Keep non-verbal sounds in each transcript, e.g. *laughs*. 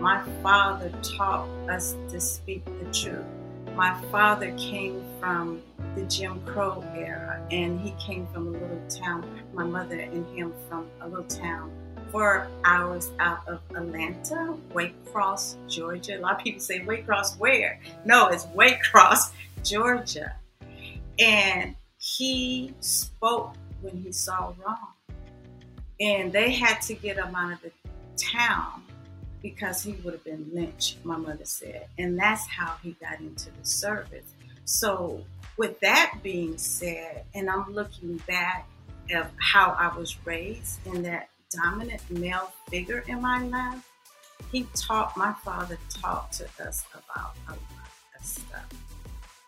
my father taught us to speak the truth. My father came from the Jim Crow era, and he came from a little town. My mother and him from a little town four hours out of Atlanta, Waycross, Georgia. A lot of people say Waycross where? No, it's Waycross, Georgia. And he spoke when he saw wrong. And they had to get him out of the town because he would have been lynched, my mother said. And that's how he got into the service. So, with that being said, and I'm looking back at how I was raised in that dominant male figure in my life, he taught, my father taught to us about a lot of stuff.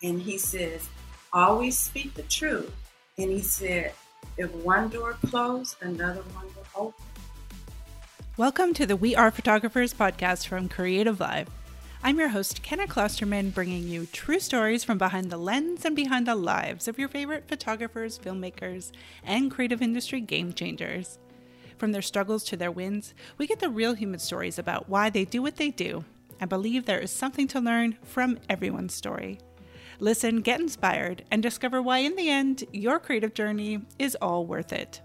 And he says, always speak the truth. And he said, if one door closed, another one will open. Welcome to the We Are Photographers podcast from Creative Live. I'm your host, Kenna Klosterman, bringing you true stories from behind the lens and behind the lives of your favorite photographers, filmmakers, and creative industry game changers. From their struggles to their wins, we get the real human stories about why they do what they do and believe there is something to learn from everyone's story. Listen, get inspired, and discover why, in the end, your creative journey is all worth it.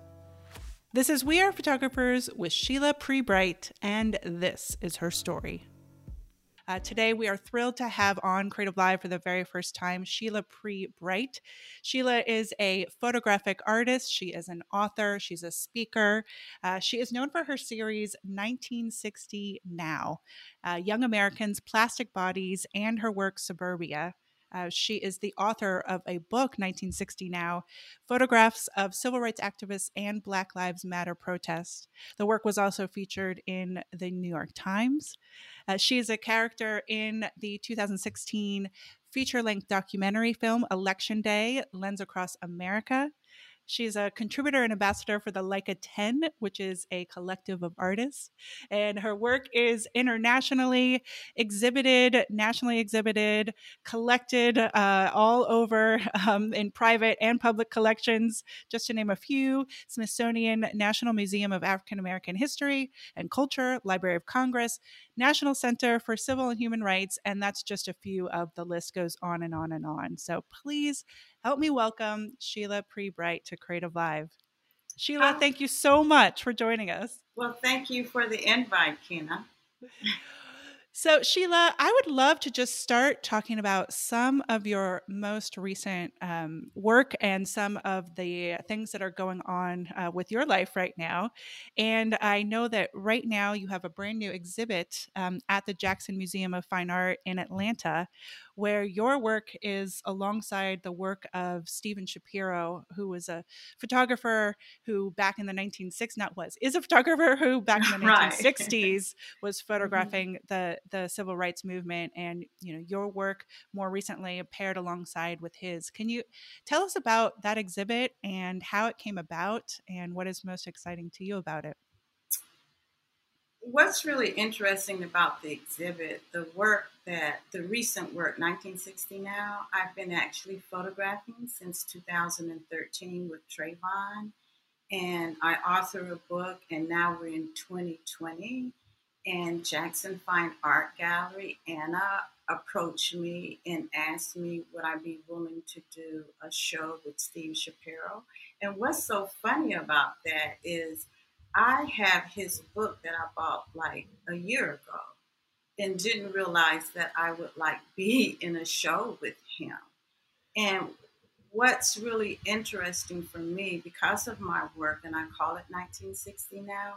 This is We Are Photographers with Sheila Pree Bright, and this is her story. Uh, today, we are thrilled to have on Creative Live for the very first time Sheila Pree Bright. Sheila is a photographic artist, she is an author, she's a speaker. Uh, she is known for her series 1960 Now uh, Young Americans, Plastic Bodies, and her work Suburbia. Uh, she is the author of a book, 1960 Now Photographs of Civil Rights Activists and Black Lives Matter Protests. The work was also featured in the New York Times. Uh, she is a character in the 2016 feature length documentary film Election Day Lens Across America. She's a contributor and ambassador for the Leica 10, which is a collective of artists. And her work is internationally exhibited, nationally exhibited, collected uh, all over *laughs* um, in private and public collections, just to name a few Smithsonian National Museum of African American History and Culture, Library of Congress, National Center for Civil and Human Rights. And that's just a few of the list goes on and on and on. So please help me welcome Sheila Pree Bright to Creative Live. Sheila, oh. thank you so much for joining us. Well, thank you for the invite, Kenna. So, Sheila, I would love to just start talking about some of your most recent um, work and some of the things that are going on uh, with your life right now. And I know that right now you have a brand new exhibit um, at the Jackson Museum of Fine Art in Atlanta where your work is alongside the work of Stephen Schapiro, who was a photographer who back in the 1960s, not was, is a photographer who back in the *laughs* right. 1960s was *laughs* mm-hmm. photographing mm-hmm. the, the civil rights movement. And, you know, your work more recently paired alongside with his. Can you tell us about that exhibit and how it came about and what is most exciting to you about it? What's really interesting about the exhibit, the work that the recent work, 1960 now, I've been actually photographing since 2013 with Trayvon. And I authored a book, and now we're in 2020. And Jackson Fine Art Gallery, Anna approached me and asked me would I be willing to do a show with Steve Schapiro. And what's so funny about that is I have his book that I bought like a year ago and didn't realize that I would like be *laughs* in a show with him. And what's really interesting for me because of my work, and I call it 1960 now,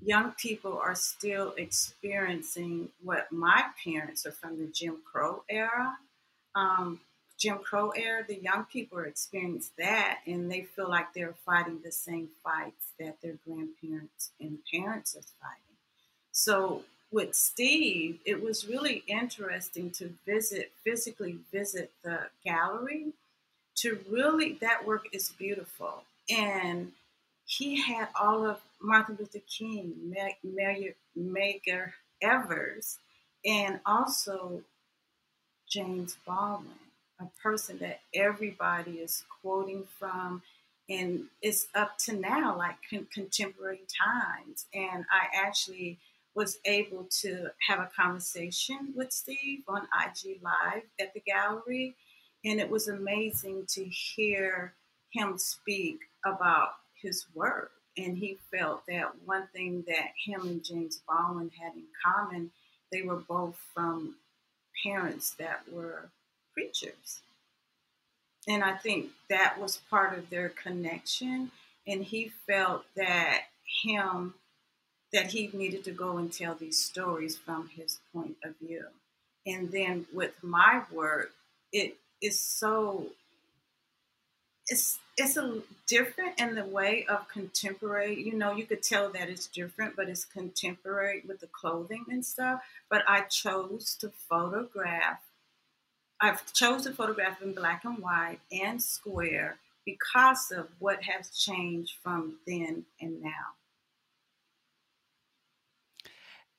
young people are still experiencing what my parents are from the Jim Crow era. Um, Jim Crow era, the young people experience that and they feel like they're fighting the same fights that their grandparents and parents are fighting. So with Steve, it was really interesting to visit, physically visit the gallery. To really, that work is beautiful. And he had all of Martin Luther King, Mayor Medgar Evers, and also James Baldwin a person that everybody is quoting from and it's up to now like con- contemporary times and i actually was able to have a conversation with Steve on IG Live at the gallery. And it was amazing to hear him speak about his work. And he felt that one thing that him and James Baldwin had in common, they were both from parents that were And I think that was part of their connection. And he felt that him that he needed to go and tell these stories from his point of view. And then with my work, it is so it's it's a different in the way of contemporary. You know, you could tell that it's different, but it's contemporary with the clothing and stuff. But I chose to photograph. I've chosen to photograph in black and white and square because of what has changed from then and now.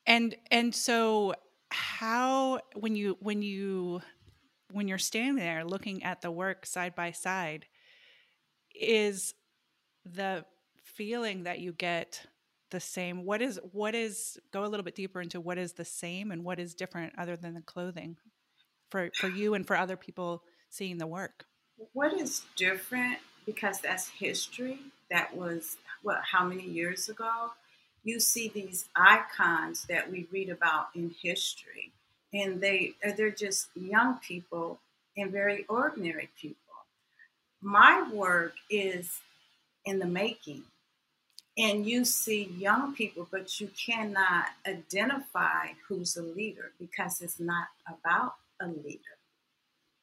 And and so how when you when you when you're standing there looking at the work side by side is the feeling that you get the same what is what is go a little bit deeper into what is the same and what is different other than the clothing for for you and for other people seeing the work what is different because that's history that was what how many years ago you see these icons that we read about in history, and they they're just young people and very ordinary people. My work is in the making, and you see young people, but you cannot identify who's a leader because it's not about a leader.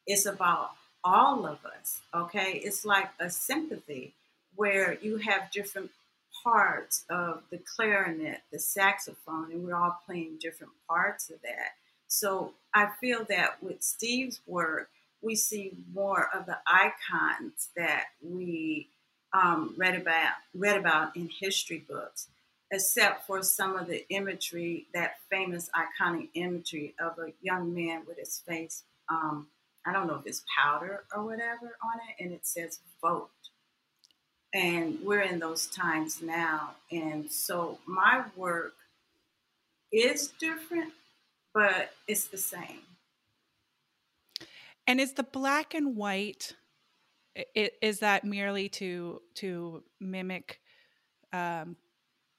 It's about all of us. Okay, it's like a sympathy where you have different parts of the clarinet, the saxophone, and we're all playing different parts of that. So I feel that with Steve's work, we see more of the icons that we um, read about read about in history books, except for some of the imagery, that famous iconic imagery of a young man with his face. Um, I don't know if it's powder or whatever on it, and it says "vote." And we're in those times now. And so my work is different, but it's the same. And is the black and white is that merely to to mimic um,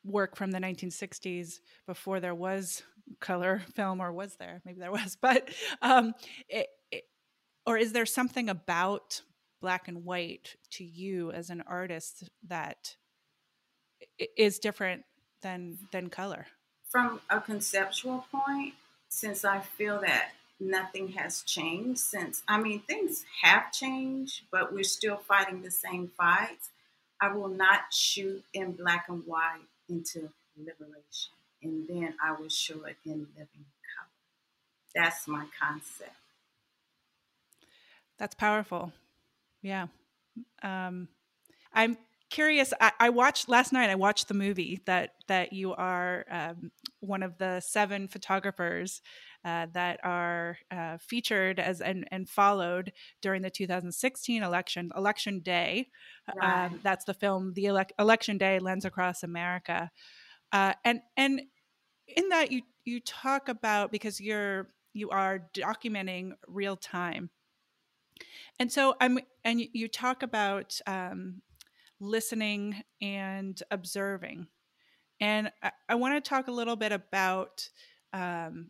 work from the 1960s before there was color *laughs* film, or was there? Maybe there was, *laughs* but um, it, it, or is there something about black and white to you as an artist that is different than than color from a conceptual point since i feel that nothing has changed since i mean things have changed but we're still fighting the same fights i will not shoot in black and white into liberation and then i will show it in living color. That's my concept. That's powerful. Yeah. Um, I'm curious. I, I, watched last night. I watched the movie that that you are um, one of the seven photographers uh, that are uh, featured as and, and followed during the 2016 election. Election Day. Um, that's the film. The ele- Election Day lens across America. Uh, and and in that you you talk about because you're you are documenting real time and so I'm, and you talk about um, listening and observing, and I, I want to talk a little bit about um,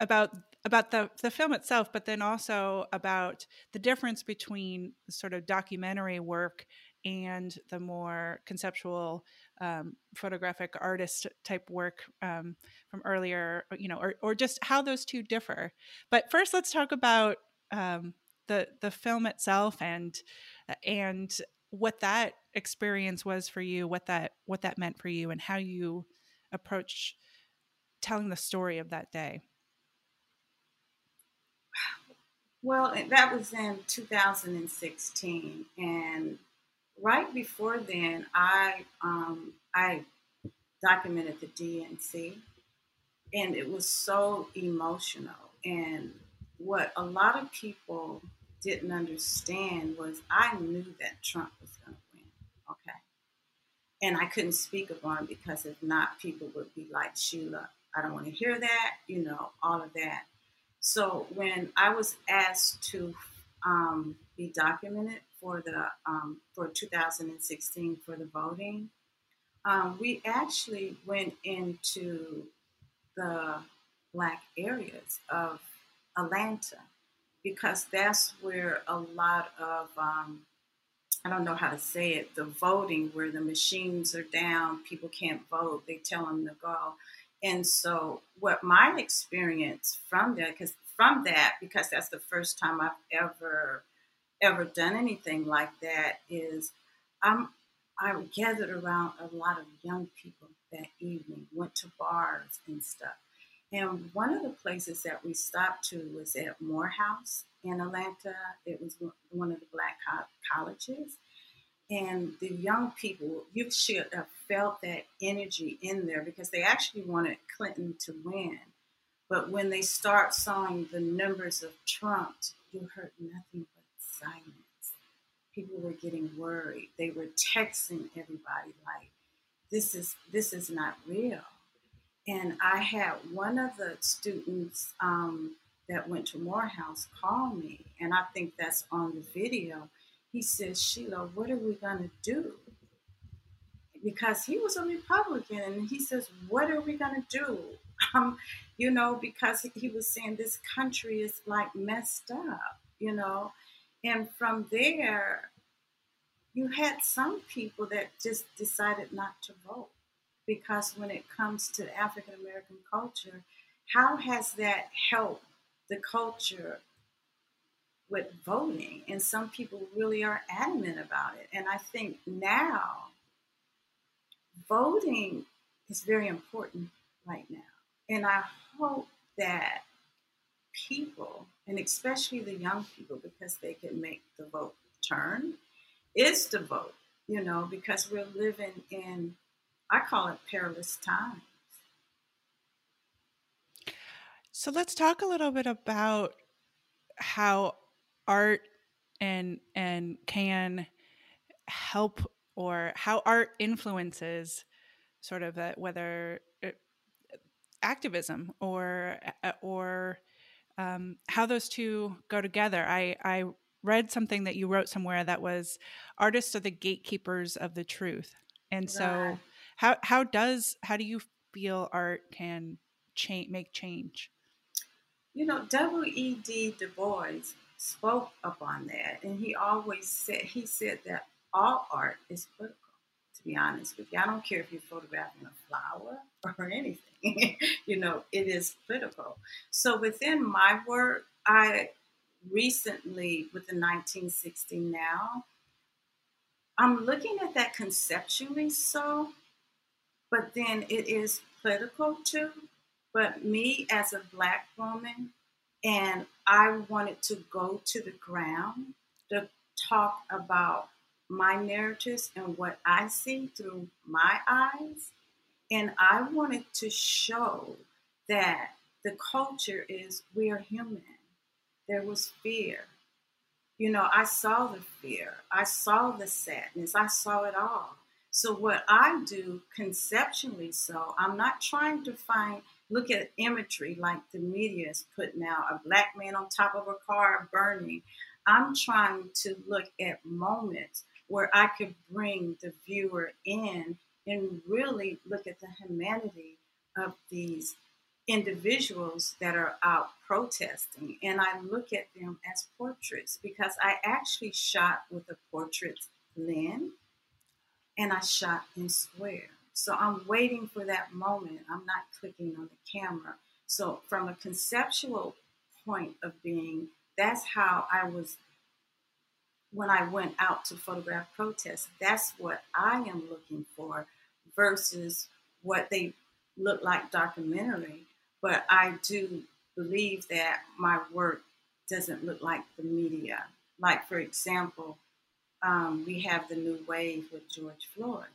about about the the film itself, but then also about the difference between sort of documentary work and the more conceptual um, photographic artist type work um, from earlier, you know, or, or just how those two differ. But first, let's talk about um, the the film itself and and what that experience was for you, what that what that meant for you, and how you approach telling the story of that day. Well, that was in 2016, and right before then, I um, I documented the DNC, and it was so emotional. And what a lot of people didn't understand was I knew that Trump was going to win. Okay. And I couldn't speak upon it because if not, people would be like, Sheila, I don't want to hear that, you know, all of that. So when I was asked to um, be documented for the um, for 2016 for the voting, um, we actually went into the black areas of Atlanta because that's where a lot of um, I don't know how to say it the voting where the machines are down, people can't vote, they tell them to go. And so, what my experience from that, because from that, because that's the first time I've ever ever done anything like that, is I'm I gathered around a lot of young people that evening, went to bars and stuff. And one of the places that we stopped to was at Morehouse in Atlanta. It was one of the black colleges. And the young people, you should have felt that energy in there because they actually wanted Clinton to win. But when they start sawing the numbers of Trump, you heard nothing but silence people were getting worried. They were texting everybody like, "This is this is not real." And I had one of the students um, that went to Morehouse call me, and I think that's on the video. He says, "Sheila, what are we gonna do?" Because he was a Republican, and he says, "What are we gonna do?" *laughs* Um, you know, because he was saying this country is like messed up, you know and from there, you had some people that just decided not to vote because when it comes to African American culture, how has that helped the culture with voting? And some people really are adamant about it. And I think now voting is very important right now. And I hope that people, and especially the young people, because they can make the vote turn, is to vote, you know, because we're living in, I call it perilous times. So let's talk a little bit about how art and and can help or how art influences sort of a, whether it, uh, activism or uh, or um, how those two go together. I, I read something that you wrote somewhere that was artists are the gatekeepers of the truth. And so how how does how do you feel art can change make change? You know, W.E.B. Du Bois spoke upon that and he always said he said that all art is political to be honest with you. I don't care if you're photographing a flower *laughs* or anything. *laughs* you know, it is political. So within my work, I recently with the 1960 now, I'm looking at that conceptually so, but then it is political too. But me as a black woman, and I wanted to go to the ground to talk about my narratives and what I see through my eyes. And I wanted to show that the culture is we are human. There was fear. You know, I saw the fear, I saw the sadness, I saw it all. So, what I do conceptually, so I'm not trying to find, look at imagery like the media is putting out a black man on top of a car burning. I'm trying to look at moments where I could bring the viewer in and really look at the humanity of these individuals that are out protesting. And I look at them as portraits because I actually shot with a portrait lens and I shot in square. So I'm waiting for that moment. I'm not clicking on the camera. So, from a conceptual point of being, that's how I was when I went out to photograph protests. That's what I am looking for versus what they look like documentary. But I do believe that my work doesn't look like the media. Like, for example, um, we have the new wave with George Floyd.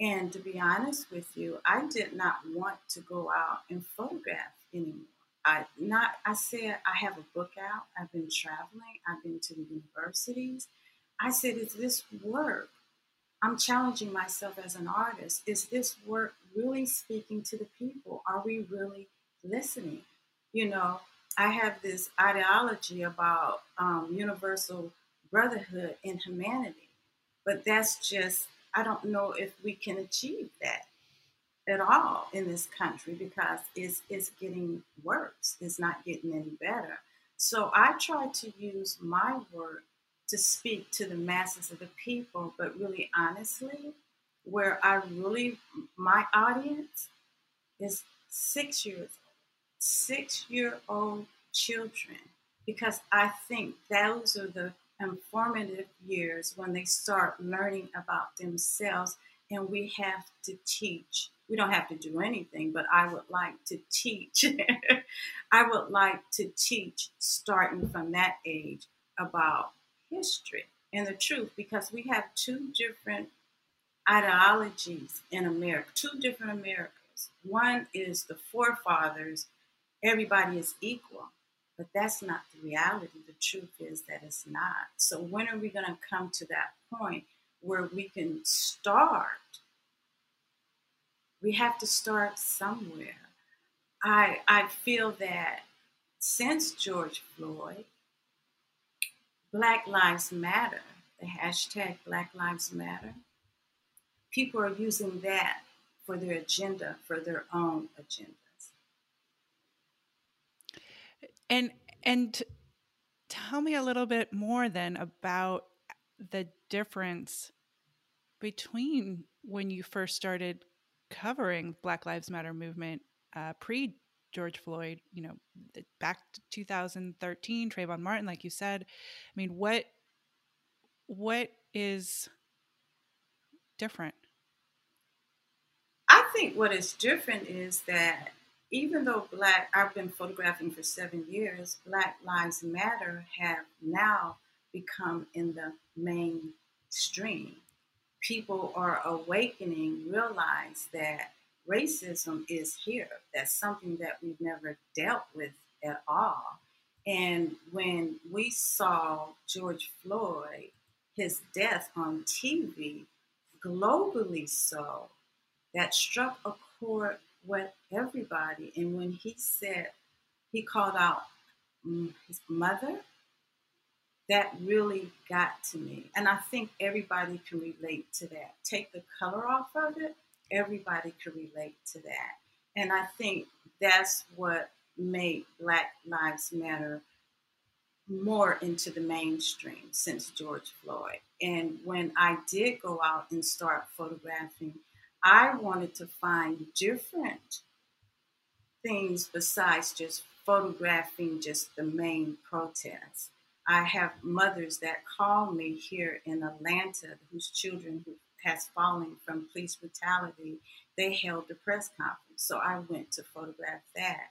And to be honest with you, I did not want to go out and photograph anymore. I not I said I have a book out. I've been traveling. I've been to the universities. I said, is this work? I'm challenging myself as an artist. Is this work really speaking to the people? Are we really listening? You know, I have this ideology about um, universal brotherhood and humanity, but that's just, I don't know if we can achieve that at all in this country because it's, it's getting worse. It's not getting any better. So I try to use my work to speak to the masses of the people, but really honestly, where I really, my audience is six years old, six year old children, because I think those are the informative years when they start learning about themselves and we have to teach we don't have to do anything, but I would like to teach. *laughs* I would like to teach starting from that age about history and the truth because we have two different ideologies in America, two different Americas. One is the forefathers, everybody is equal, but that's not the reality. The truth is that it's not. So, when are we going to come to that point where we can start we have to start somewhere. I, I feel that since George Floyd, Black Lives Matter, the hashtag Black Lives Matter, people are using that for their agenda, for their own agendas. And and tell me a little bit more then about the difference between when you first started covering Black Lives Matter movement uh, pre George Floyd, you know, back to 2013, Trayvon Martin, like you said. I mean, what what is different? I think what is different is that even though black I've been photographing for seven years, Black Lives Matter have now become in the mainstream people are awakening, realize that racism is here. That's something that we've never dealt with at all. And when we saw George Floyd, his death on TV, globally so, that struck a chord with everybody. And when he said, he called out mm, his mother, that really got to me. And I think everybody can relate to that. Take the color off of it, everybody can relate to that. And I think that's what made Black Lives Matter more into the mainstream since George Floyd. And when I did go out and start photographing, I wanted to find different things besides just photographing just the main protests. I have mothers that call me here in Atlanta whose children who has fallen from police brutality. They held a press conference, so I went to photograph that.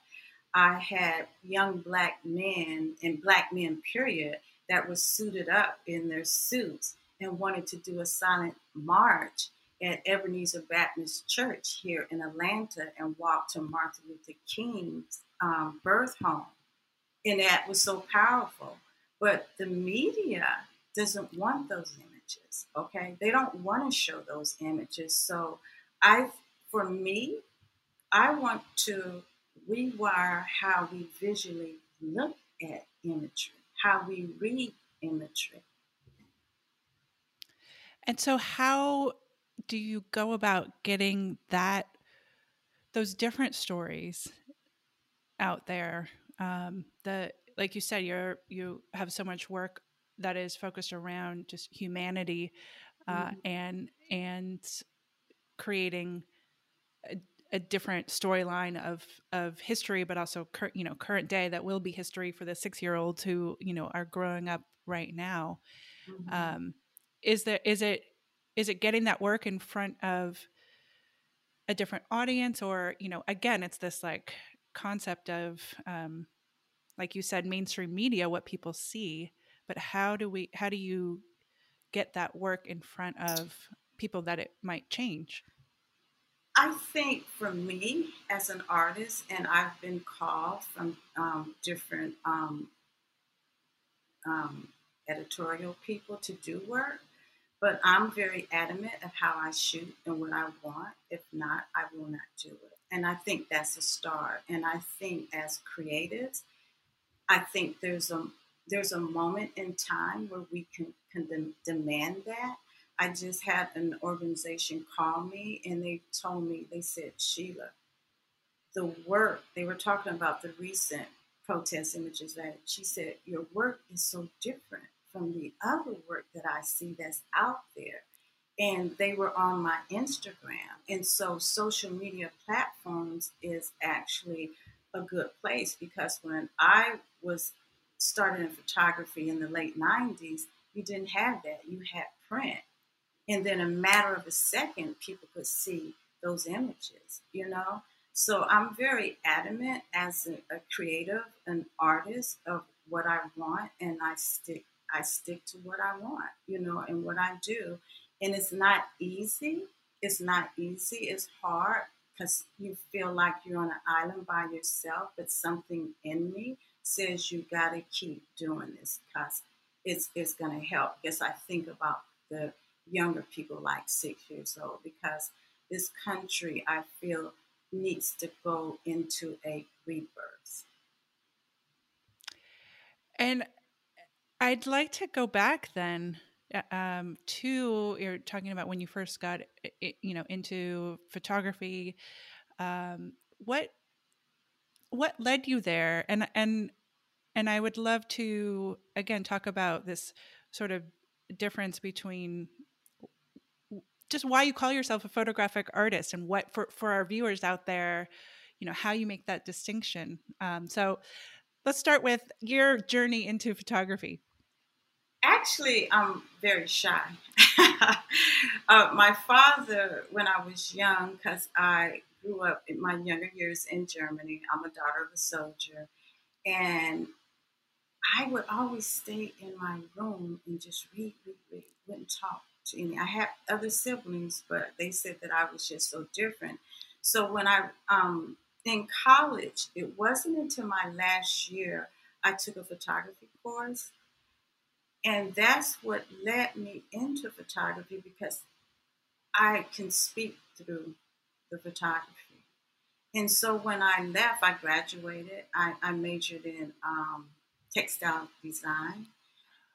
I had young black men and black men, period, that were suited up in their suits and wanted to do a silent march at Ebenezer Baptist Church here in Atlanta and walk to Martin Luther King's um, birth home. And that was so powerful. But the media doesn't want those images, okay? They don't want to show those images. So I, for me, I want to rewire how we visually look at imagery, how we read imagery. And so, how do you go about getting that, those different stories out there? Um, the like you said, you're you have so much work that is focused around just humanity uh, mm-hmm. and and creating a, a different storyline of of history, but also cur- you know current day that will be history for the six year olds who you know are growing up right now. Mm-hmm. Um, is there is it is it getting that work in front of a different audience, or you know, again, it's this like concept of um, like you said mainstream media what people see. But how do we how do you get that work in front of people that it might change? I think for me as an artist and i've been called from um, different um, um, editorial people to do work But I'm very adamant of how I shoot and what I want. If not, I will not do it. And I think that's a start. And I think as creatives, I think there's a there's a moment in time where we can, can de- demand that. I just had an organization call me and they told me, they said, Sheila, the work, they were talking about the recent protest images that she said, Your work is so different from the other work that I see that's out there. And they were on my Instagram. And so social media platforms is actually a good place because when I was starting in photography in the late 90s, you didn't have that. You had print. And then a matter of a second, people could see those images, you know? So I'm very adamant as a, a creative, an artist of what I want, and I stick I stick to what I want, you know, and what I do. And it's not easy. It's not easy. It's hard because you feel like you're on an island by yourself, but something in me says you got to keep doing this because it's, it's going to help. Because I think about the younger people like six years old because this country, I feel, needs to go into a rebirth. And I'd like to go back then uh, um, to you're talking about when you first got you know into photography. Um, what what led you there? And and and I would love to again talk about this sort of difference between just why you call yourself a photographic artist and what for for our viewers out there you know how you make that distinction um, so let's start with your journey into photography actually i'm very shy *laughs* uh, my father when i was young because i grew up in my younger years in germany i'm a daughter of a soldier and i would always stay in my room and just read read read wouldn't talk to any. I had other siblings, but they said that I was just so different. So when I um, in college, it wasn't until my last year I took a photography course, and that's what led me into photography because I can speak through the photography. And so when I left, I graduated. I, I majored in um, textile design.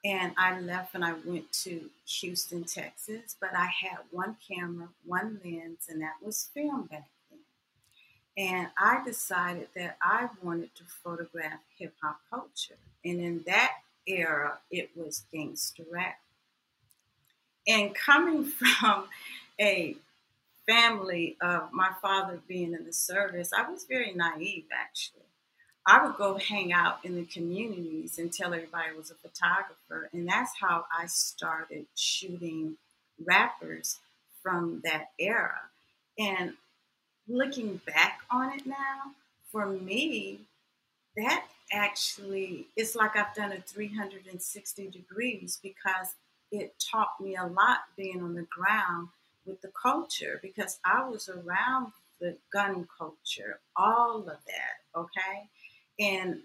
And I left and I went to Houston, Texas, but I had one camera, one lens, and that was film back then. And I decided that I wanted to photograph hip hop culture. And in that era, it was gangster rap. And coming *laughs* from a family of my father being in the service, I was very naive actually. I would go hang out in the communities and tell everybody I was a photographer. And that's how I started shooting rappers from that era. And looking back on it now, for me, that actually it's like I've done a 360 degrees because it taught me a lot being on the ground with the culture because I was around the gun culture, all of that, okay? and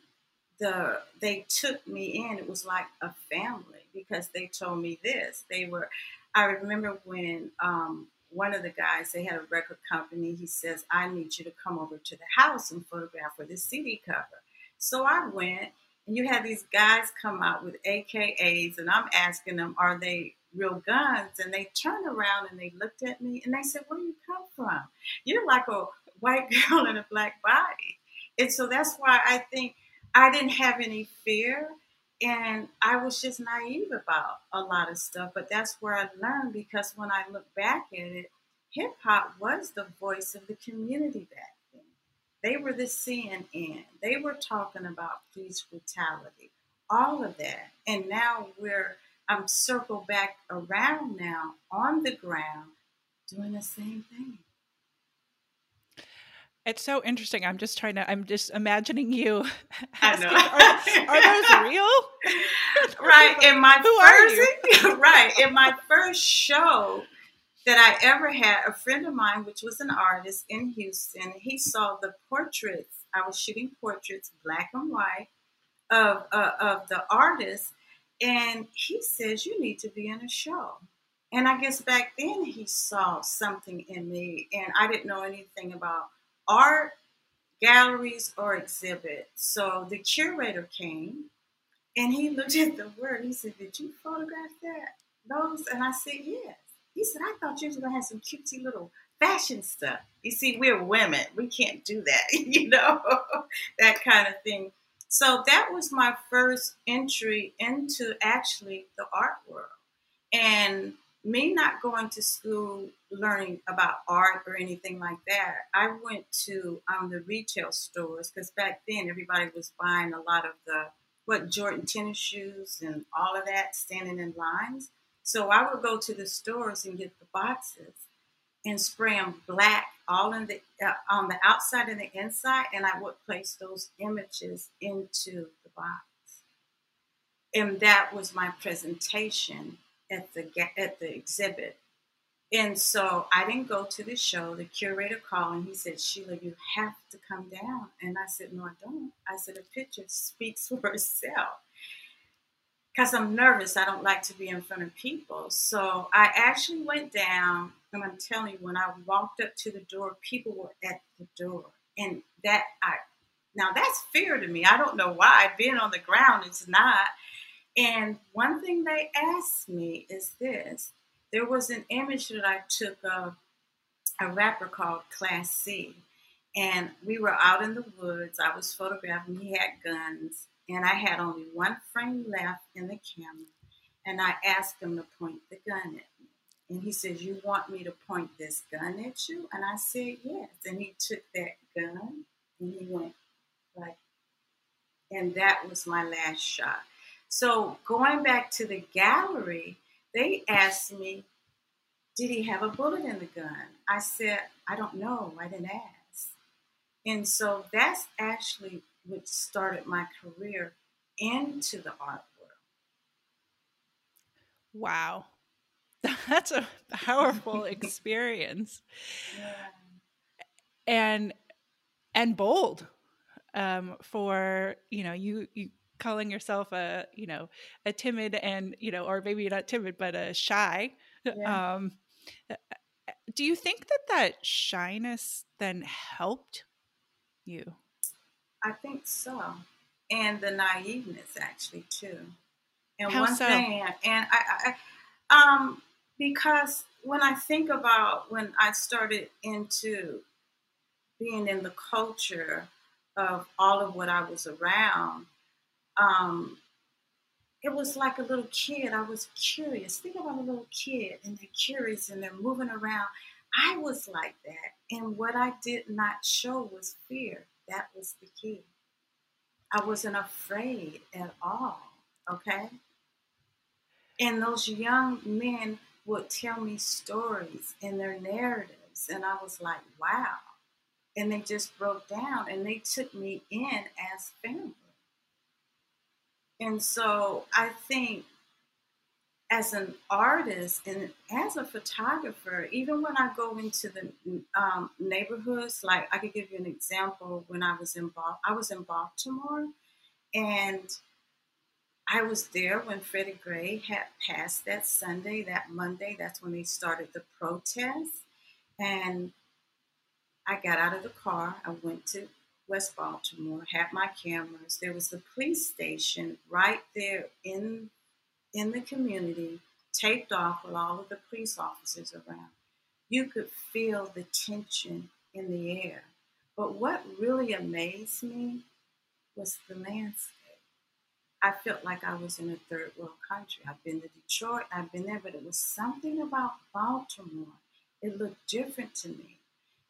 the they took me in it was like a family because they told me this they were i remember when um, one of the guys they had a record company he says i need you to come over to the house and photograph for this cd cover so i went and you had these guys come out with akas and i'm asking them are they real guns and they turned around and they looked at me and they said where do you come from you're like a white *laughs* girl in a black body and so that's why I think I didn't have any fear and I was just naive about a lot of stuff. But that's where I learned because when I look back at it, hip hop was the voice of the community back. They were the CNN. They were talking about police brutality, all of that. And now we're I'm circled back around now on the ground doing the same thing. It's so interesting. I'm just trying to. I'm just imagining you. *laughs* Asking, are, are, those *laughs* real? right. In my *laughs* Who first, right in my first show that I ever had, a friend of mine, which was an artist in Houston, he saw the portraits. I was shooting portraits, black and white, of uh, of the artist, and he says, "You need to be in a show." And I guess back then he saw something in me, and I didn't know anything about art, galleries, or exhibits. So the curator came and he looked at the work. He said, Did you photograph that? Those? And I said, Yes. He said, I thought you were to have some cutesy little fashion stuff. You see, we're women. We can't do that, *laughs* you know, *laughs* that kind of thing. So that was my first entry into actually the art world. And me not going to school learning about art or anything like that, I went to um, the retail stores because back then everybody was buying a lot of the what Jordan tennis shoes and all of that, standing in lines. So I would go to the stores and get the boxes and spray them black all in the uh, on the outside and the inside, and I would place those images into the box. And that was my presentation at the at the exhibit. And so I didn't go to the show. The curator called and he said, Sheila, you have to come down. And I said, No, I don't. I said, A picture speaks for itself because I'm nervous. I don't like to be in front of people. So I actually went down, and I'm telling you, when I walked up to the door, people were at the door, and that I now that's fear to me. I don't know why. Being on the ground is not. And one thing they asked me is this: there was an image that I took of a rapper called Class C, and we were out in the woods. I was photographing. He had guns and I had only one frame left in the camera, and I asked him to point the gun at me. And he says, You want me to point this gun at you? And I said, Yes. And he took that gun and he went like, and that was my last shot. So going back to the gallery, they asked me, Did he have a bullet in the gun? I said, I don't know. I didn't ask. And so that's actually which started my career into the art world. Wow. *laughs* That's a powerful *laughs* experience. Yeah. And and bold um, for you know you you calling yourself a you know a timid and you know or maybe not timid but a shy *laughs* yeah. um, do you think that that shyness then helped you I think so. And the naiveness, actually, too. And How one so? thing, and I, I, um, because when I think about when I started into being in the culture of all of what I was around, um, it was like a little kid. I was curious. Think about a little kid and they're curious and they're moving around. I was like that. And what I did not show was fear. That was the key. I wasn't afraid at all. Okay. And those young men would tell me stories and their narratives. And I was like, wow. And they just broke down and they took me in as family. And so I think as an artist and as a photographer, even when I go into the um, neighborhoods, like I could give you an example. When I was in I was in Baltimore, and I was there when Freddie Gray had passed that Sunday, that Monday. That's when they started the protest, and I got out of the car. I went to West Baltimore, had my cameras. There was the police station right there in in the community, taped off with all of the police officers around. You could feel the tension in the air. But what really amazed me was the landscape. I felt like I was in a third world country. I've been to Detroit, I've been there, but it was something about Baltimore. It looked different to me.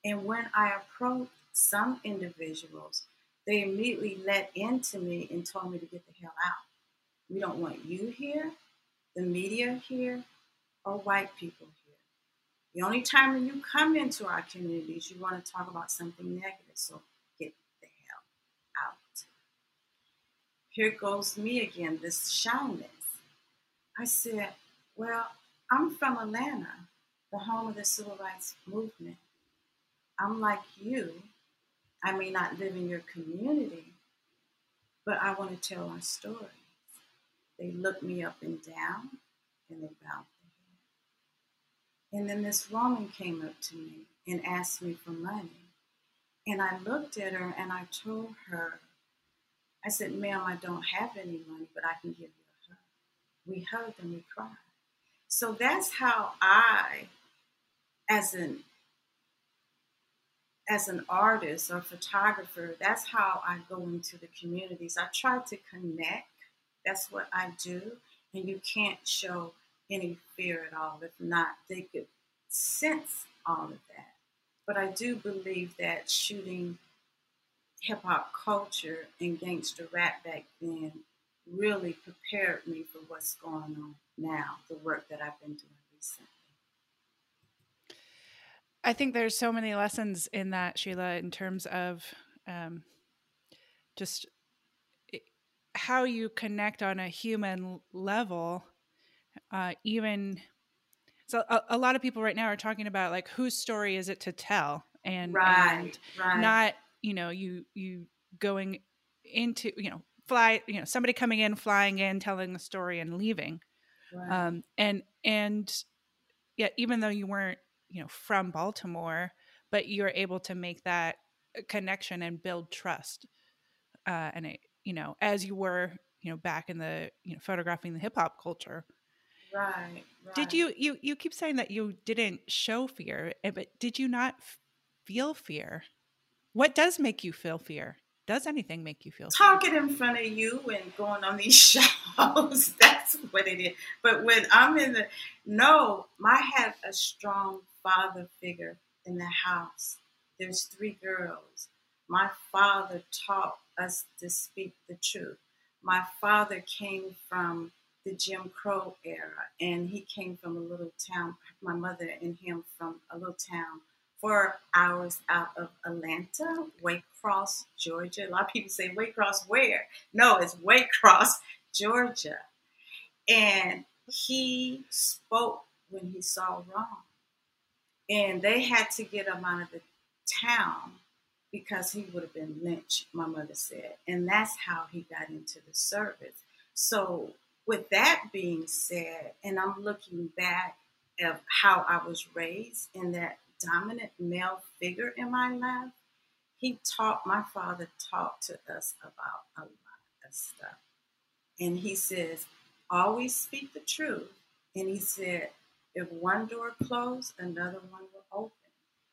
And when I approached some individuals, they immediately let into me and told me to get the hell out. We don't want you here, the media here, or white people here. The only time when you come into our communities, you want to talk about something negative. So get the hell out. Here goes me again, this shyness. I said, Well, I'm from Atlanta, the home of the civil rights movement. I'm like you. I may not live in your community, but I want to tell my story. They looked me up and down and they bowed their head. And then this woman came up to me and asked me for money. And I looked at her and I told her, I said, ma'am, I don't have any money, but I can give you a hug. We hugged and we cried. So that's how I, as an as an artist or photographer, that's how I go into the communities. I try to connect. That's what I do. And you can't show any fear at all. If not, they could sense all of that. But I do believe that shooting hip hop culture and gangster rap back then really prepared me for what's going on now, the work that I've been doing recently. I think there's so many lessons in that, Sheila, in terms of um, just how you connect on a human level. Uh, even so, a, a, lot of people right now are talking about like whose story is it to tell, and right, and right. not you know you you going into you know fly you know somebody coming in flying in telling the story and leaving right. um and and yeah even though you weren't you know from baltimore but you're able to make that connection and build trust uh and it you know as you were you know back in the you know photographing the hip hop culture right, right did you you you keep saying that you didn't show fear eh, but did you not feel fear what does make you feel fear? Does anything make you feel talking fear? in front of you and going on these *laughs* shows? That's what it is. But when I'm in the no, I have a strong father figure in the house. There's three girls. My father taught us to speak the truth. My father came from the Jim Crow era, and he came from a little town. My mother and him from a little town four hours out of Atlanta, Waycross, Georgia. A lot of people say Waycross where? No, it's Waycross, Georgia. And he spoke when he saw wrong. And they had to get him out of the town because he would have been lynched, my mother said. And that's how he got into the service. So, with that being said, and I'm looking back at how I was raised in that dominant male figure in my life, he taught, my father talked to us about a lot of stuff. And he says, always speak the truth. And he said, if one door closed, another one will open.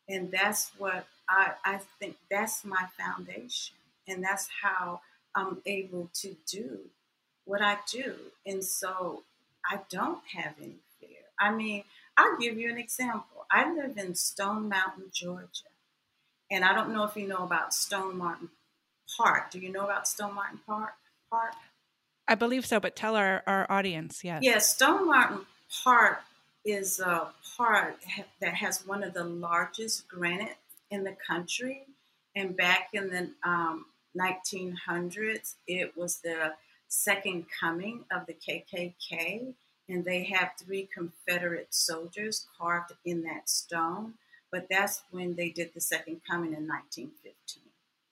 And that's what I, I think that's my foundation. And that's how I'm able to do what I do. And so I don't have any fear. I mean, I'll give you an example. I live in Stone Mountain, Georgia. And I don't know if you know about Stone Mountain Park. Do you know about Stone Mountain Park? Park? I believe so, but tell our, our audience, yes. Yes, yeah, Stone Mountain Park is a park that has one of the largest granite in the country. And back in the um, 1900s, it was the second coming of the KKK and they have three Confederate soldiers carved in that stone. But that's when they did the second coming in 1915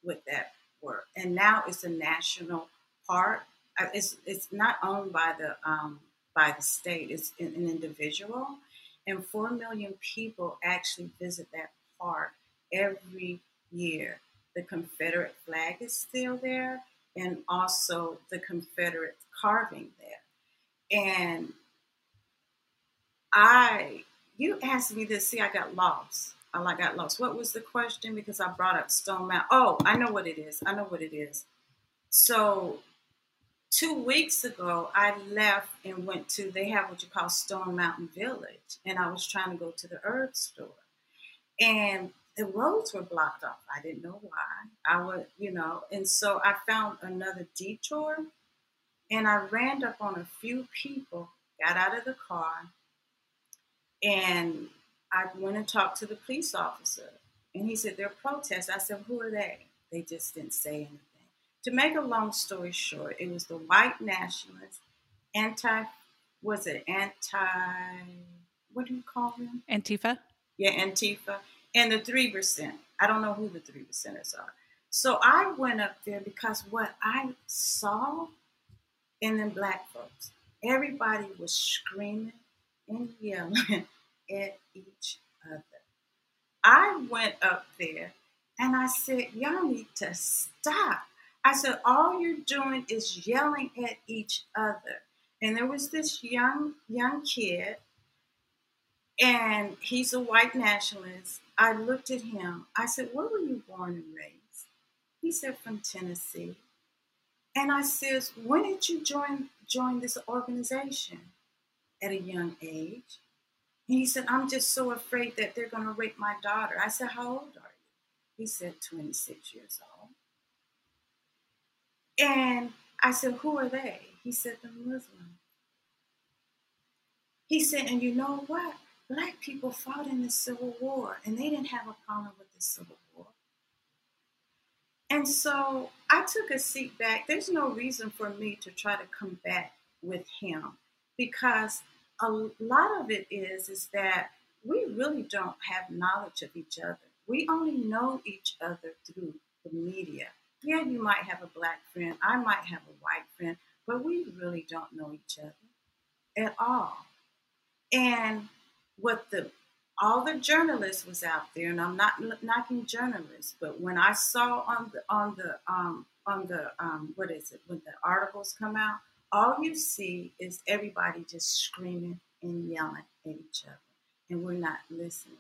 with that work. And now it's a national park. Uh, it's it's not owned by the um, by the state. It's an, an individual, and four million people actually visit that park every year. The Confederate flag is still there, and also the Confederate carving there. And I, you asked me this. See, I got lost. I got lost. What was the question? Because I brought up Stone Mountain. Oh, I know what it is. I know what it is. So, two weeks ago, I left and went to. They have what you call Stone Mountain Village, and I was trying to go to the herb store, and the roads were blocked off. I didn't know why. I would, you know, and so I found another detour, and I ran up on a few people, got out of the car, and I went and talked to the police officer, and he said, They're protests. I said, Who are they? They just didn't say anything. To make a long story short, it was the white nationalists, anti, was it anti, what do you call them? Antifa? Yeah, Antifa. And the 3%. I don't know who the 3 percenters are. So I went up there because what I saw in the black folks, everybody was screaming and yelling *laughs* at each other. I went up there and I said, Y'all need to stop. I said, All you're doing is yelling at each other. And there was this young young kid, and he's a white nationalist. I looked at him. I said, Where were you born and raised? He said, From Tennessee. And I says, When did you join join this organization? At a young age. And he said, I'm just so afraid that they're going to rape my daughter. I said, How old are you? He said, 26 years old. And I said, Who are they? He said, The Muslim. He said, And you know what? Black people fought in the Civil War and they didn't have a problem with the Civil War. And so I took a seat back. There's no reason for me to try to combat with him because a lot of it is is that we really don't have knowledge of each other. We only know each other through the media. Yeah, you might have a black friend, I might have a white friend, but we really don't know each other at all. And what the all the journalists was out there, and I'm not knocking journalists, but when I saw on the on the um, on the um, what is it when the articles come out, all you see is everybody just screaming and yelling at each other, and we're not listening.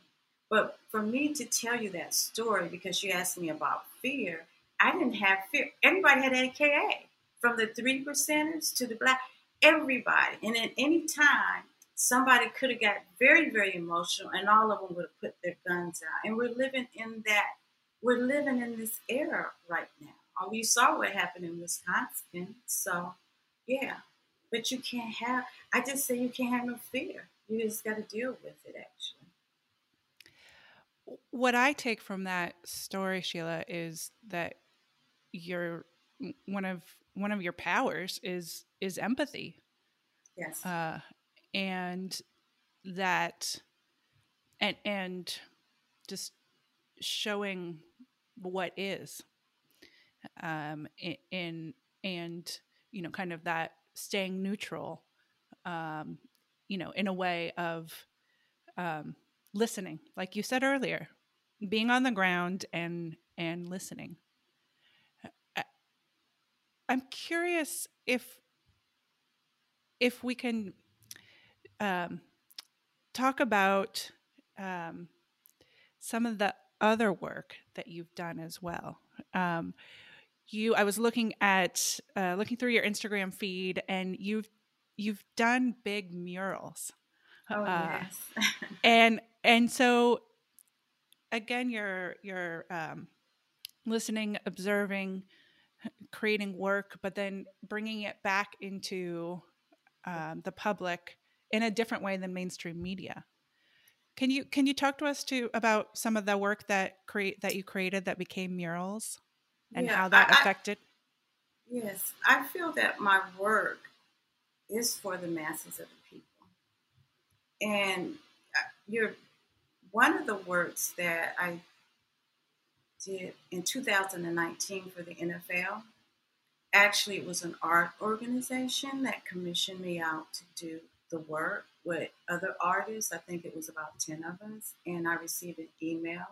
But for me to tell you that story, because you asked me about fear, I didn't have fear. Everybody had AKA, from the three percenters to the black, everybody. And at any time, somebody could have got very, very emotional, and all of them would have put their guns out. And we're living in that. We're living in this era right now. Oh, you saw what happened in Wisconsin, so yeah. But you can't have. I just say you can't have no fear. You just got to deal with it. Actually what I take from that story, Sheila, is that your one of one of your powers is is empathy. Yes. Uh, and that and and just showing what is um in and you know kind of that staying neutral um you know in a way of um listening like you said earlier being on the ground and and listening. I'm curious if if we can um, talk about um, some of the other work that you've done as well. Um, you i was looking at uh, looking through your instagram feed and you've you've done big murals. Oh uh, yes. *laughs* and and so again you're you're um, listening observing creating work but then bringing it back into um, the public in a different way than mainstream media. Can you can you talk to us to about some of the work that create that you created that became murals and yeah, how that I, affected? I, yes i feel that my work is for the masses of the people. And uh, you're one of the works that I did in 2019 for the NFL, actually, it was an art organization that commissioned me out to do the work with other artists. I think it was about 10 of us. And I received an email,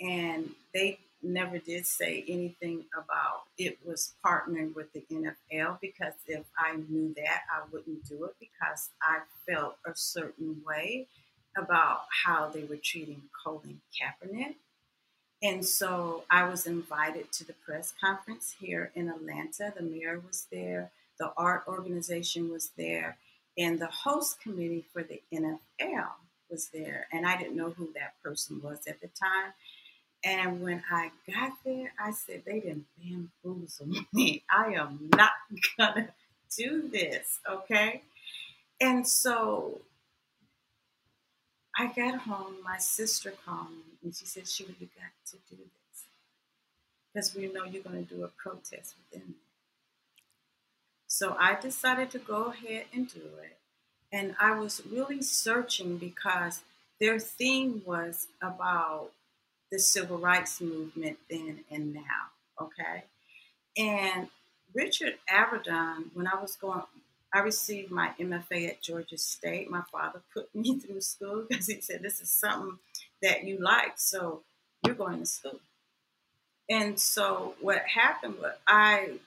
and they never did say anything about it was partnering with the NFL because if I knew that, I wouldn't do it because I felt a certain way about how they were treating Colin Kaepernick. And so I was invited to the press conference here in Atlanta. The mayor was there, the art organization was there, and the host committee for the NFL was there. And I didn't know who that person was at the time. And when I got there, I said, they didn't bamboozle *laughs* me. I am not gonna do this, okay? And so I got home, my sister called me and she said, Sheila, you got to do this. Because we know you're to do a protest within So I decided to go ahead and do it. And I was really searching because their theme was about the civil rights movement then and now. Okay. And Richard Avedon, when I was going I received my MFA at Georgia State. My father put *laughs* me through school because he said, This is something that you like, so you're going to school. And so what happened was I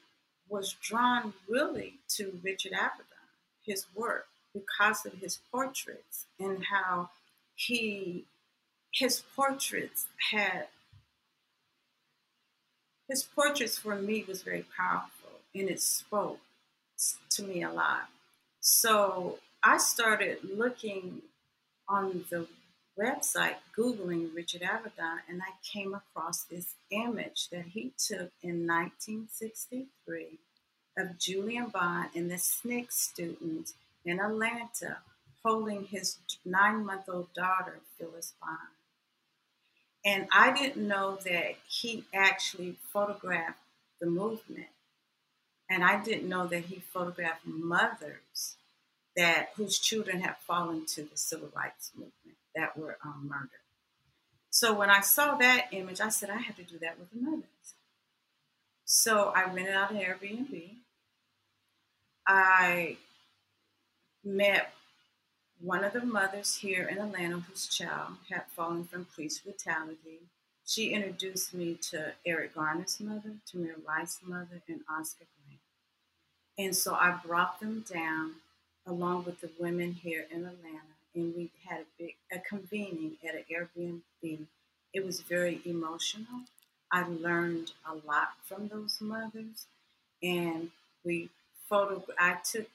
was drawn really to Richard Avedon, his work, because of his portraits and how he his portraits had his portraits for me was very powerful and it spoke to me a lot. So I started looking on the website, Googling Richard Avedon, and I came across this image that he took in 1963 of Julian Bond and the SNCC student in Atlanta holding his nine month old daughter, Phyllis Bond. And I didn't know that he actually photographed the movement. And I didn't know that he photographed mothers that whose children had fallen to the civil rights movement that were um, murdered. So when I saw that image, I said I have to do that with the mothers. So I rented out an Airbnb. I met one of the mothers here in Atlanta whose child had fallen from police brutality. She introduced me to Eric Garner's mother, Tamir Rice's mother, and Oscar Grant. And so I brought them down along with the women here in Atlanta, and we had a big a convening at an Airbnb. It was very emotional. I learned a lot from those mothers, and we photo. I took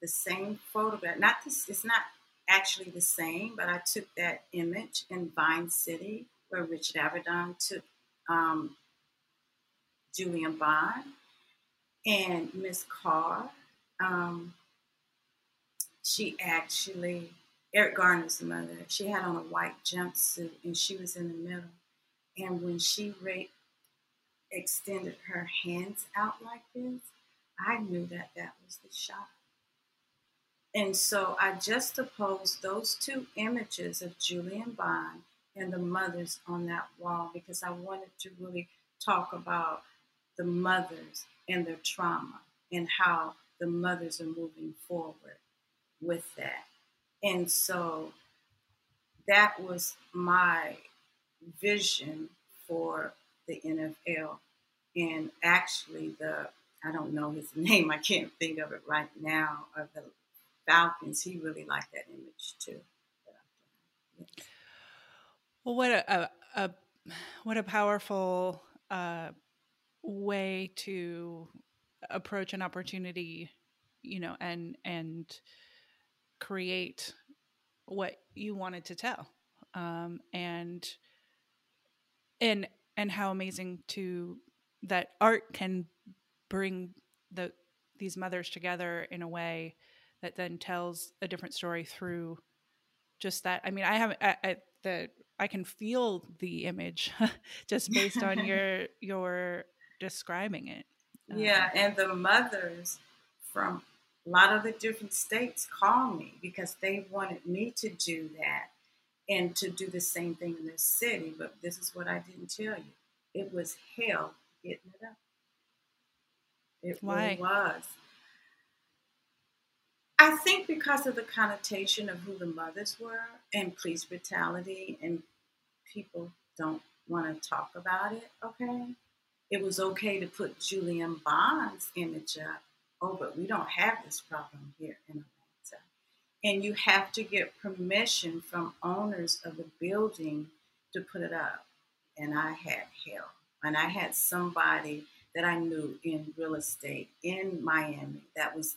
the same photograph. Not this. It's not actually the same, but I took that image in Vine City where Richard Avedon took um, Julian Bond and Miss Carr. Um, she actually, Eric Garner's mother, she had on a white jumpsuit and she was in the middle. And when she extended her hands out like this, I knew that that was the shot. And so I just juxtaposed those two images of Julian Bond and the mothers on that wall because I wanted to really talk about the mothers and their trauma and how the mothers are moving forward with that. And so that was my vision for the NFL. And actually, the I don't know his *laughs* name, I can't think of it right now, of the Falcons, he really liked that image too. Well, what a, a, a, what a powerful uh, way to approach an opportunity, you know, and and create what you wanted to tell, um, and and and how amazing to that art can bring the these mothers together in a way that then tells a different story through just that. I mean, I have the I can feel the image *laughs* just based on your *laughs* your describing it. Yeah, um, and the mothers from a lot of the different states call me because they wanted me to do that and to do the same thing in their city. But this is what I didn't tell you. It was hell getting it up. It Why? really was. I think because of the connotation of who the mothers were and police brutality, and people don't want to talk about it, okay? It was okay to put Julian Bond's image up. Oh, but we don't have this problem here in Atlanta. And you have to get permission from owners of the building to put it up. And I had help. And I had somebody that I knew in real estate in Miami that was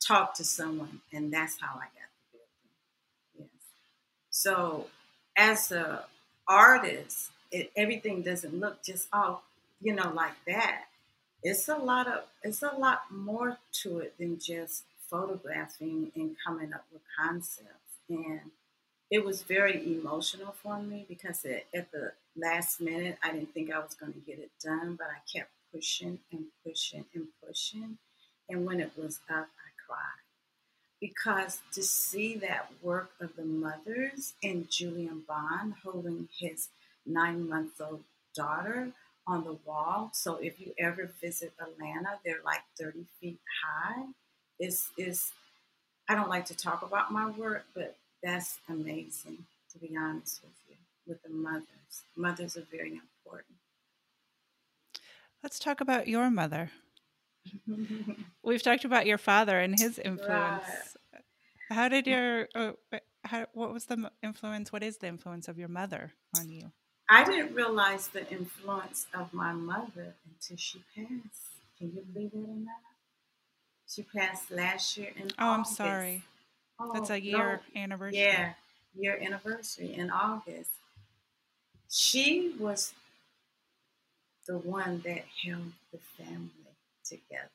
talk to someone, and that's how I got the building. Yes. So as a artist, it, everything doesn't look just all you know like that. It's a lot of it's a lot more to it than just photographing and coming up with concepts. And it was very emotional for me because it, at the last minute, I didn't think I was going to get it done, but I kept pushing and pushing and pushing. And when it was up, I cried. because to see that work of the mothers and Julian Bond holding his nine month old daughter on the wall. So if you ever visit Atlanta, they're like 30 feet high. is is I don't like to talk about my work, but that's amazing to be honest with you. With the mothers, mothers are very important. Let's talk about your mother. *laughs* We've talked about your father and his influence. Right. How did your uh, how, what was the influence? What is the influence of your mother on you? I didn't realize the influence of my mother until she passed. Can you believe it or not? She passed last year in Oh, August. I'm sorry. Oh, That's a year no, anniversary. Yeah, year anniversary in August. She was the one that held the family together.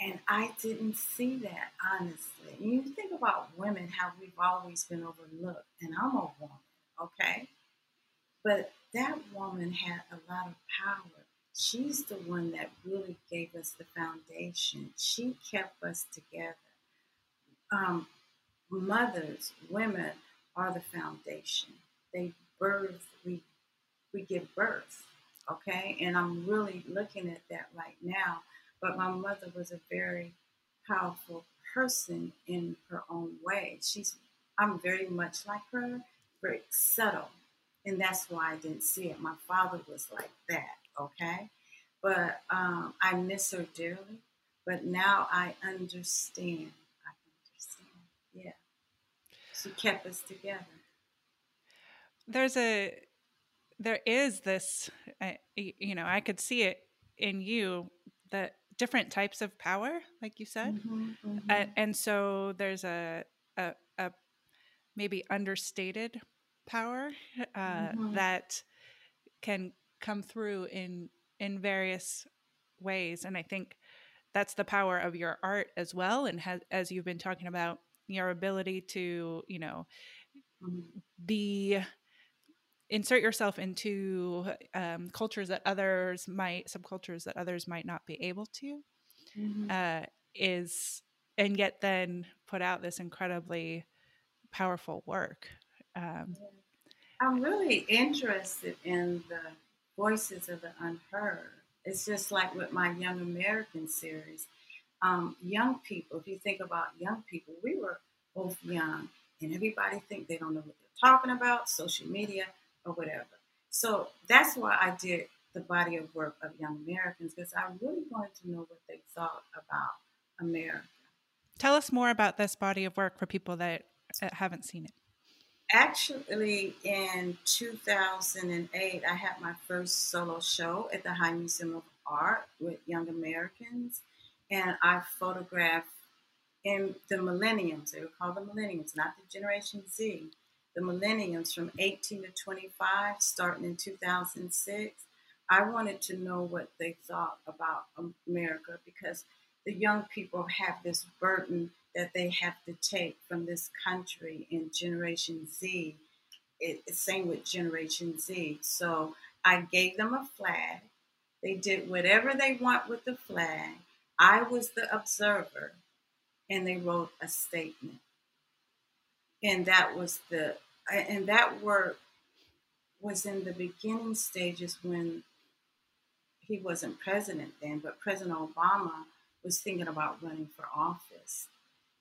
And I didn't see that, honestly. You think about women, how we've always been overlooked. And I'm a woman, okay? But that woman had a lot of power. She's the one that really gave us the foundation. She kept us together. Um, mothers, women are the foundation. They birth, we, we give birth, okay? And I'm really looking at that right now but my mother was a very powerful person in her own way. She's I'm very much like her, very subtle. And that's why I didn't see it. My father was like that, okay? But um, I miss her dearly. But now I understand. I understand. Yeah. She kept us together. There's a, there is this, uh, you know, I could see it in you that different types of power, like you said, mm-hmm, mm-hmm. And, and, so there's a, a, a maybe understated power uh, mm-hmm. that can come through in in various ways, and I think that's the power of your art as well. And has, as you've been talking about, your ability to you know mm-hmm. be insert yourself into um, cultures that others might subcultures that others might not be able to mm-hmm. uh, is and yet then put out this incredibly powerful work um, i'm really interested in the voices of the unheard it's just like with my young american series um, young people if you think about young people we were both young and everybody think they don't know what they're talking about social media or whatever. So that's why I did the body of work of young Americans because I really wanted to know what they thought about America. Tell us more about this body of work for people that haven't seen it. Actually, in 2008, I had my first solo show at the High Museum of Art with young Americans, and I photographed in the millenniums. They were called the millenniums, not the Generation Z the millenniums from 18 to 25, starting in 2006, I wanted to know what they thought about America because the young people have this burden that they have to take from this country in Generation Z. it's same with Generation Z. So I gave them a flag. They did whatever they want with the flag. I was the observer, and they wrote a statement. And that was the and that work was in the beginning stages when he wasn't president then, but President Obama was thinking about running for office.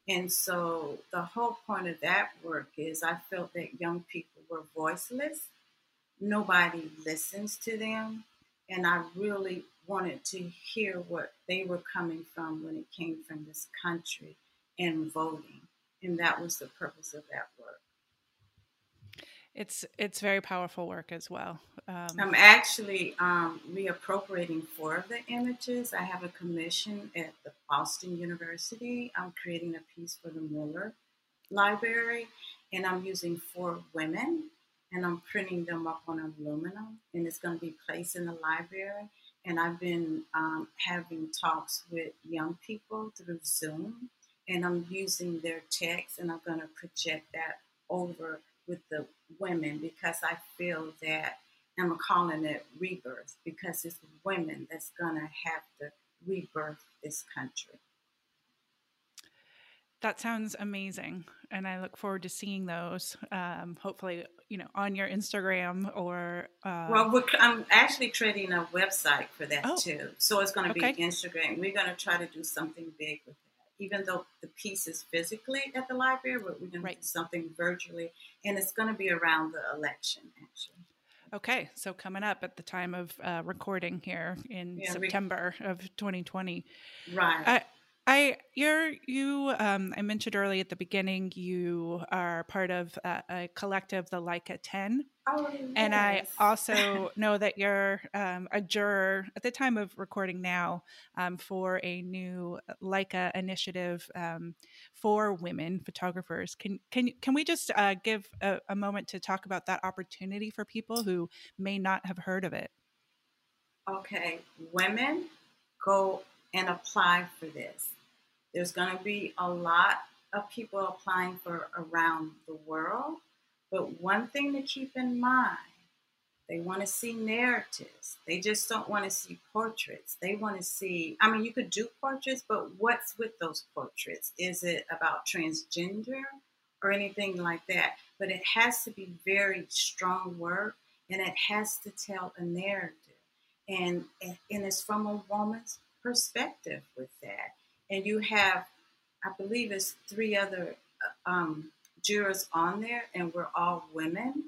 And so the whole point of that work is I felt that young people were voiceless. Nobody listens to them. And I really wanted to hear what they were coming from when it came from this country and voting. And that was the purpose of that work. It's it's very powerful work as well. Um, I'm actually um, reappropriating four of the images. I have a commission at the Boston University. I'm creating a piece for the Mugar Library, and I'm using four women, and I'm printing them up on aluminum, and it's going to be placed in the library. And I've been um, having talks with young people through Zoom, and I'm using their text, and I'm going to project that over with the women because I feel that I'm calling it rebirth because it's women that's going to have to rebirth this country. That sounds amazing. And I look forward to seeing those. Um, hopefully, you know, on your Instagram or. Uh... Well, I'm actually creating a website for that oh. too. So it's going to okay. be Instagram. We're going to try to do something big with. Even though the piece is physically at the library, but we're going right. to do something virtually. And it's going to be around the election, actually. Okay, so coming up at the time of uh, recording here in yeah, September we, of 2020. Right. I you're you um, I mentioned early at the beginning you are part of a, a collective the Leica 10 oh, yes. and I also *laughs* know that you're um, a juror at the time of recording now um, for a new Leica initiative um, for women photographers. Can can can we just uh, give a, a moment to talk about that opportunity for people who may not have heard of it? Okay. Women go and apply for this there's going to be a lot of people applying for around the world. But one thing to keep in mind they want to see narratives. They just don't want to see portraits. They want to see, I mean, you could do portraits, but what's with those portraits? Is it about transgender or anything like that? But it has to be very strong work and it has to tell a narrative. And, and it's from a woman's perspective with that and you have, I believe, it's three other uh, um, jurors on there, and we're all women.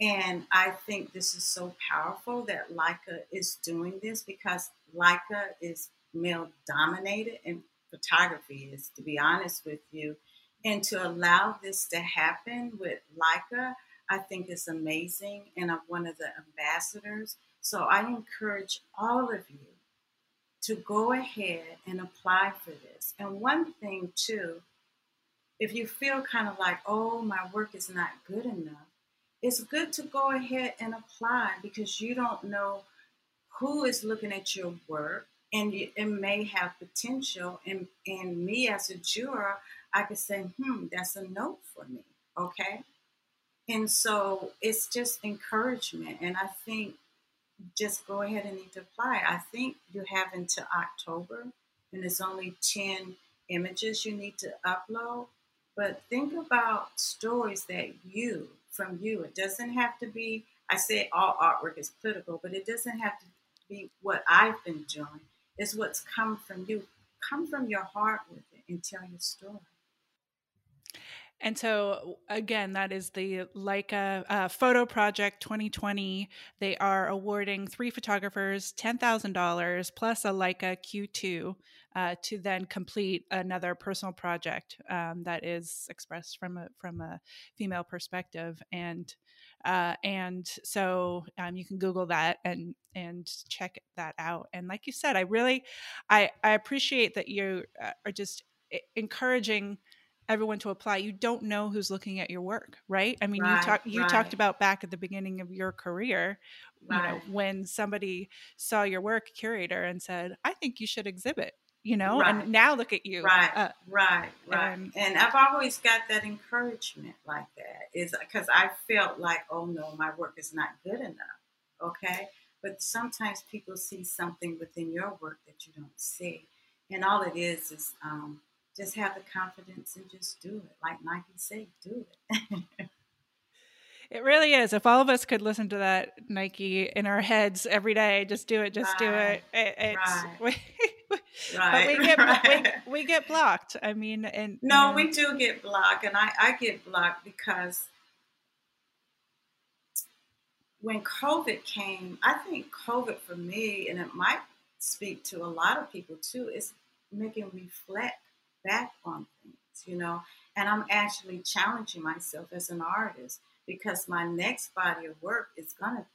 And I think this is so powerful that Leica is doing this because Leica is male dominated and photography is, to be honest with you. And to allow this to happen with Leica, I think is amazing. And I'm one of the ambassadors. So I encourage all of you to go ahead and apply for this. And one thing, too, if you feel kind of like, oh, my work is not good enough, it's good to go ahead and apply because you don't know who is looking at your work and it may have potential. And, and me as a juror, I could say, hmm, that's a note for me. Okay. And so it's just encouragement. And I think just go ahead and need to apply. I think you have until October, and it's only 10 images you need to upload. But think about stories that you, from you, it doesn't have to be, I say all artwork is political, but it doesn't have to be what I've been doing. It's what's come from you. Come from your heart with it and tell your story. And so, again, that is the Leica uh, Photo Project 2020. They are awarding three photographers $10,000 plus a Leica Q2 uh, to then complete another personal project um, that is expressed from a from a female perspective. And uh, and so um, you can Google that and and check that out. And like you said, I really I I appreciate that you uh, are just encouraging everyone to apply you don't know who's looking at your work right i mean right, you talked you right. talked about back at the beginning of your career right. you know when somebody saw your work curator and said i think you should exhibit you know and now look at you right uh, right right and, and i've always got that encouragement like that is because i felt like oh no my work is not good enough okay but sometimes people see something within your work that you don't see and all it is is um, just have the confidence and just do it. Like Nike said, do it. *laughs* it really is. If all of us could listen to that Nike in our heads every day, just do it, just right. do it. it it's right. *laughs* we, right. but we get *laughs* right. we, we, get blocked. I mean, and no, and, we do get blocked, and I I get blocked because when COVID came, I think COVID for me, and it might speak to a lot of people too, is making reflect back on things, you know. And I'm actually challenging myself as an artist because my next body of work is gonna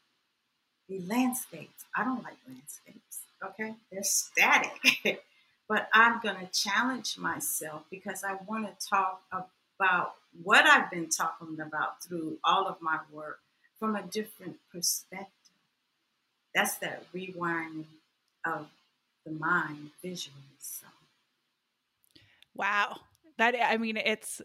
be landscapes. I don't like landscapes, okay? They're static. *laughs* but I'm gonna challenge myself because I want to talk about what I've been talking about through all of my work from a different perspective. That's that rewiring of the mind visually. So. Wow. That I mean it's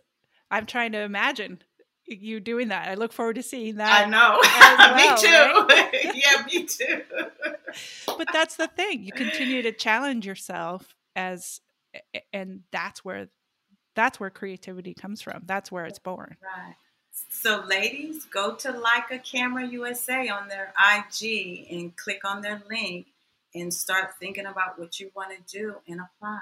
I'm trying to imagine you doing that. I look forward to seeing that. I know. *laughs* Well, me too. Right? *laughs* yeah, me too. *laughs* but that's the thing. You continue to challenge yourself as and that's where that's where creativity comes from. That's where it's born. Right. So, ladies, go to Leica Camera USA on their IG and click on their link and start thinking about what you want to do and apply.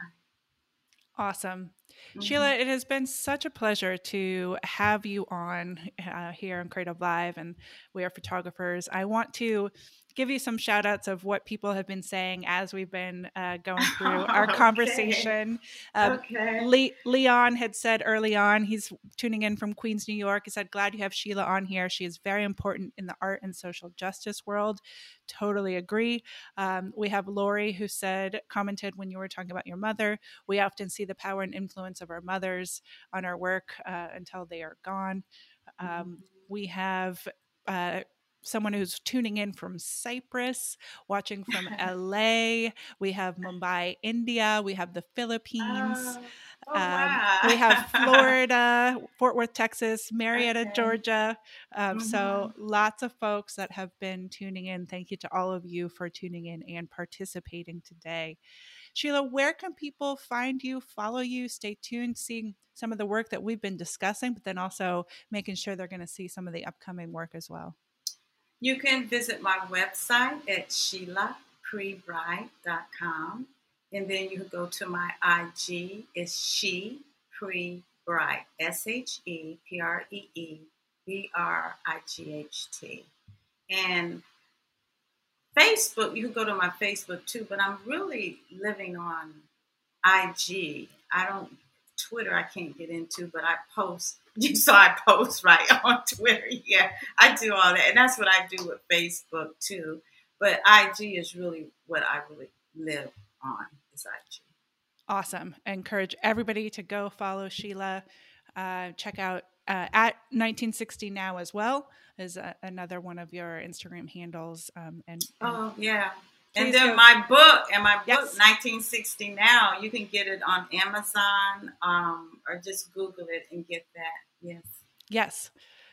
Awesome. Mm-hmm. Sheila, it has been such a pleasure to have you on uh, here on Creative Live, and we are photographers. I want to give you some shout outs of what people have been saying as we've been uh, *laughs* going through our okay. conversation. Um, okay. Le- Leon had said early on, he's tuning in from Queens, New York. He said, Glad you have Sheila on here. She is very important in the art and social justice world. Totally agree. Um, we have Lori who said, commented when you were talking about your mother, we often see the power and influence of our mothers on our work uh, until they are gone. Um, mm-hmm. We have uh, someone who's tuning in from Cyprus, watching from *laughs* LA. We have Mumbai, India. We have the Philippines. Oh, oh, um, wow. we have *laughs* Florida, Fort Worth, Texas, Marietta, okay. Georgia. Um, mm-hmm. So lots of folks that have been tuning in. Thank you to all of you for tuning in and participating today. Sheila, where can people find you, follow you, stay tuned, seeing some of the work that we've been discussing, but then also making sure they're going to see some of the upcoming work as well? You can visit my website at sheilapreebright.com. And then you can go to my IG. It's She Pree Bright. S H E P R E E B R I G H T. And Facebook, you can go to my Facebook too, but I'm really living on IG. I don't, Twitter, I can't get into, but I post *laughs* you saw I post right *laughs* on Twitter. Yeah, I do all that, and that's what I do with Facebook too. But IG is really what I really live on. Is IG. Awesome. I encourage everybody to go follow Sheila. Uh, check out uh, at 1960 now as well is uh, another one of your Instagram handles. Um, and, and oh yeah, and then my book and my book yes. 1960 now you can get it on Amazon um, or just Google it and get that. Yes. Yes.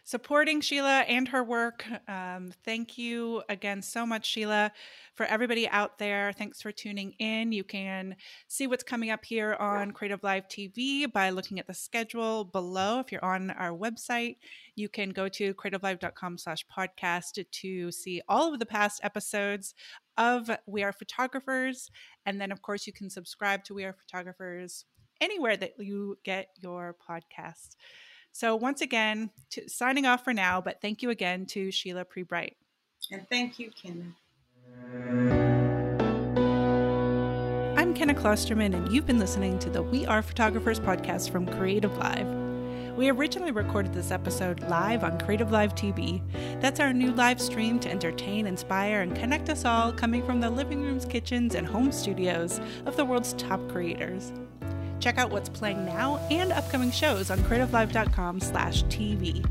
Supporting Sheila and her work. Um, thank you again so much, Sheila. For everybody out there, thanks for tuning in. You can see what's coming up here on Creative Live TV by looking at the schedule below. If you're on our website, you can go to creativelive.com slash podcast to see all of the past episodes of We Are Photographers. And then, of course, you can subscribe to We Are Photographers anywhere that you get your podcast. So, once again, to, signing off for now, but thank you again to Sheila Pree Bright. And thank you, Kenna. I'm Kenna Klosterman, and you've been listening to the We Are Photographers podcast from Creative Live. We originally recorded this episode live on Creative Live TV. That's our new live stream to entertain, inspire, and connect us all coming from the living rooms, kitchens, and home studios of the world's top creators. Check out what's playing now and upcoming shows on creativelive.com slash TV.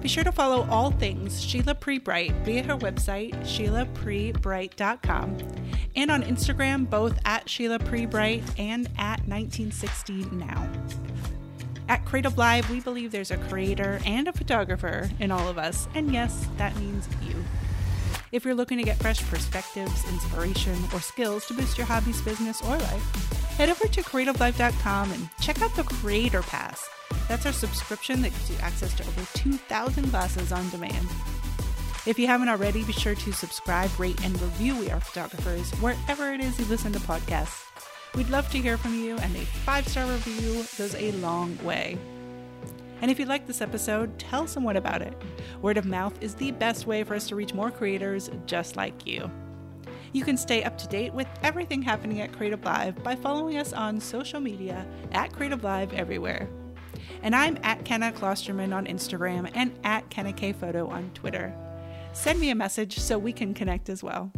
Be sure to follow all things Sheila Pree Bright via her website, sheilapreebright.com, and on Instagram, both at Sheila Pree Bright and at 1960 Now. At Creative Live, we believe there's a creator and a photographer in all of us, and yes, that means you. If you're looking to get fresh perspectives, inspiration, or skills to boost your hobbies, business, or life, head over to creativelive.com and check out the Creator Pass. That's our subscription that gives you access to over 2,000 classes on demand. If you haven't already, be sure to subscribe, rate, and review We Are Photographers wherever it is you listen to podcasts. We'd love to hear from you, and a five star review goes a long way. And if you like this episode, tell someone about it. Word of mouth is the best way for us to reach more creators just like you. You can stay up to date with everything happening at Creative Live by following us on social media at Creative Live everywhere. And I'm at Kenna Klosterman on Instagram and at Kenna K Photo on Twitter. Send me a message so we can connect as well.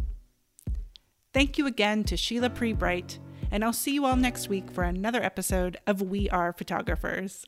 Thank you again to Sheila Pree Bright, and I'll see you all next week for another episode of We Are Photographers.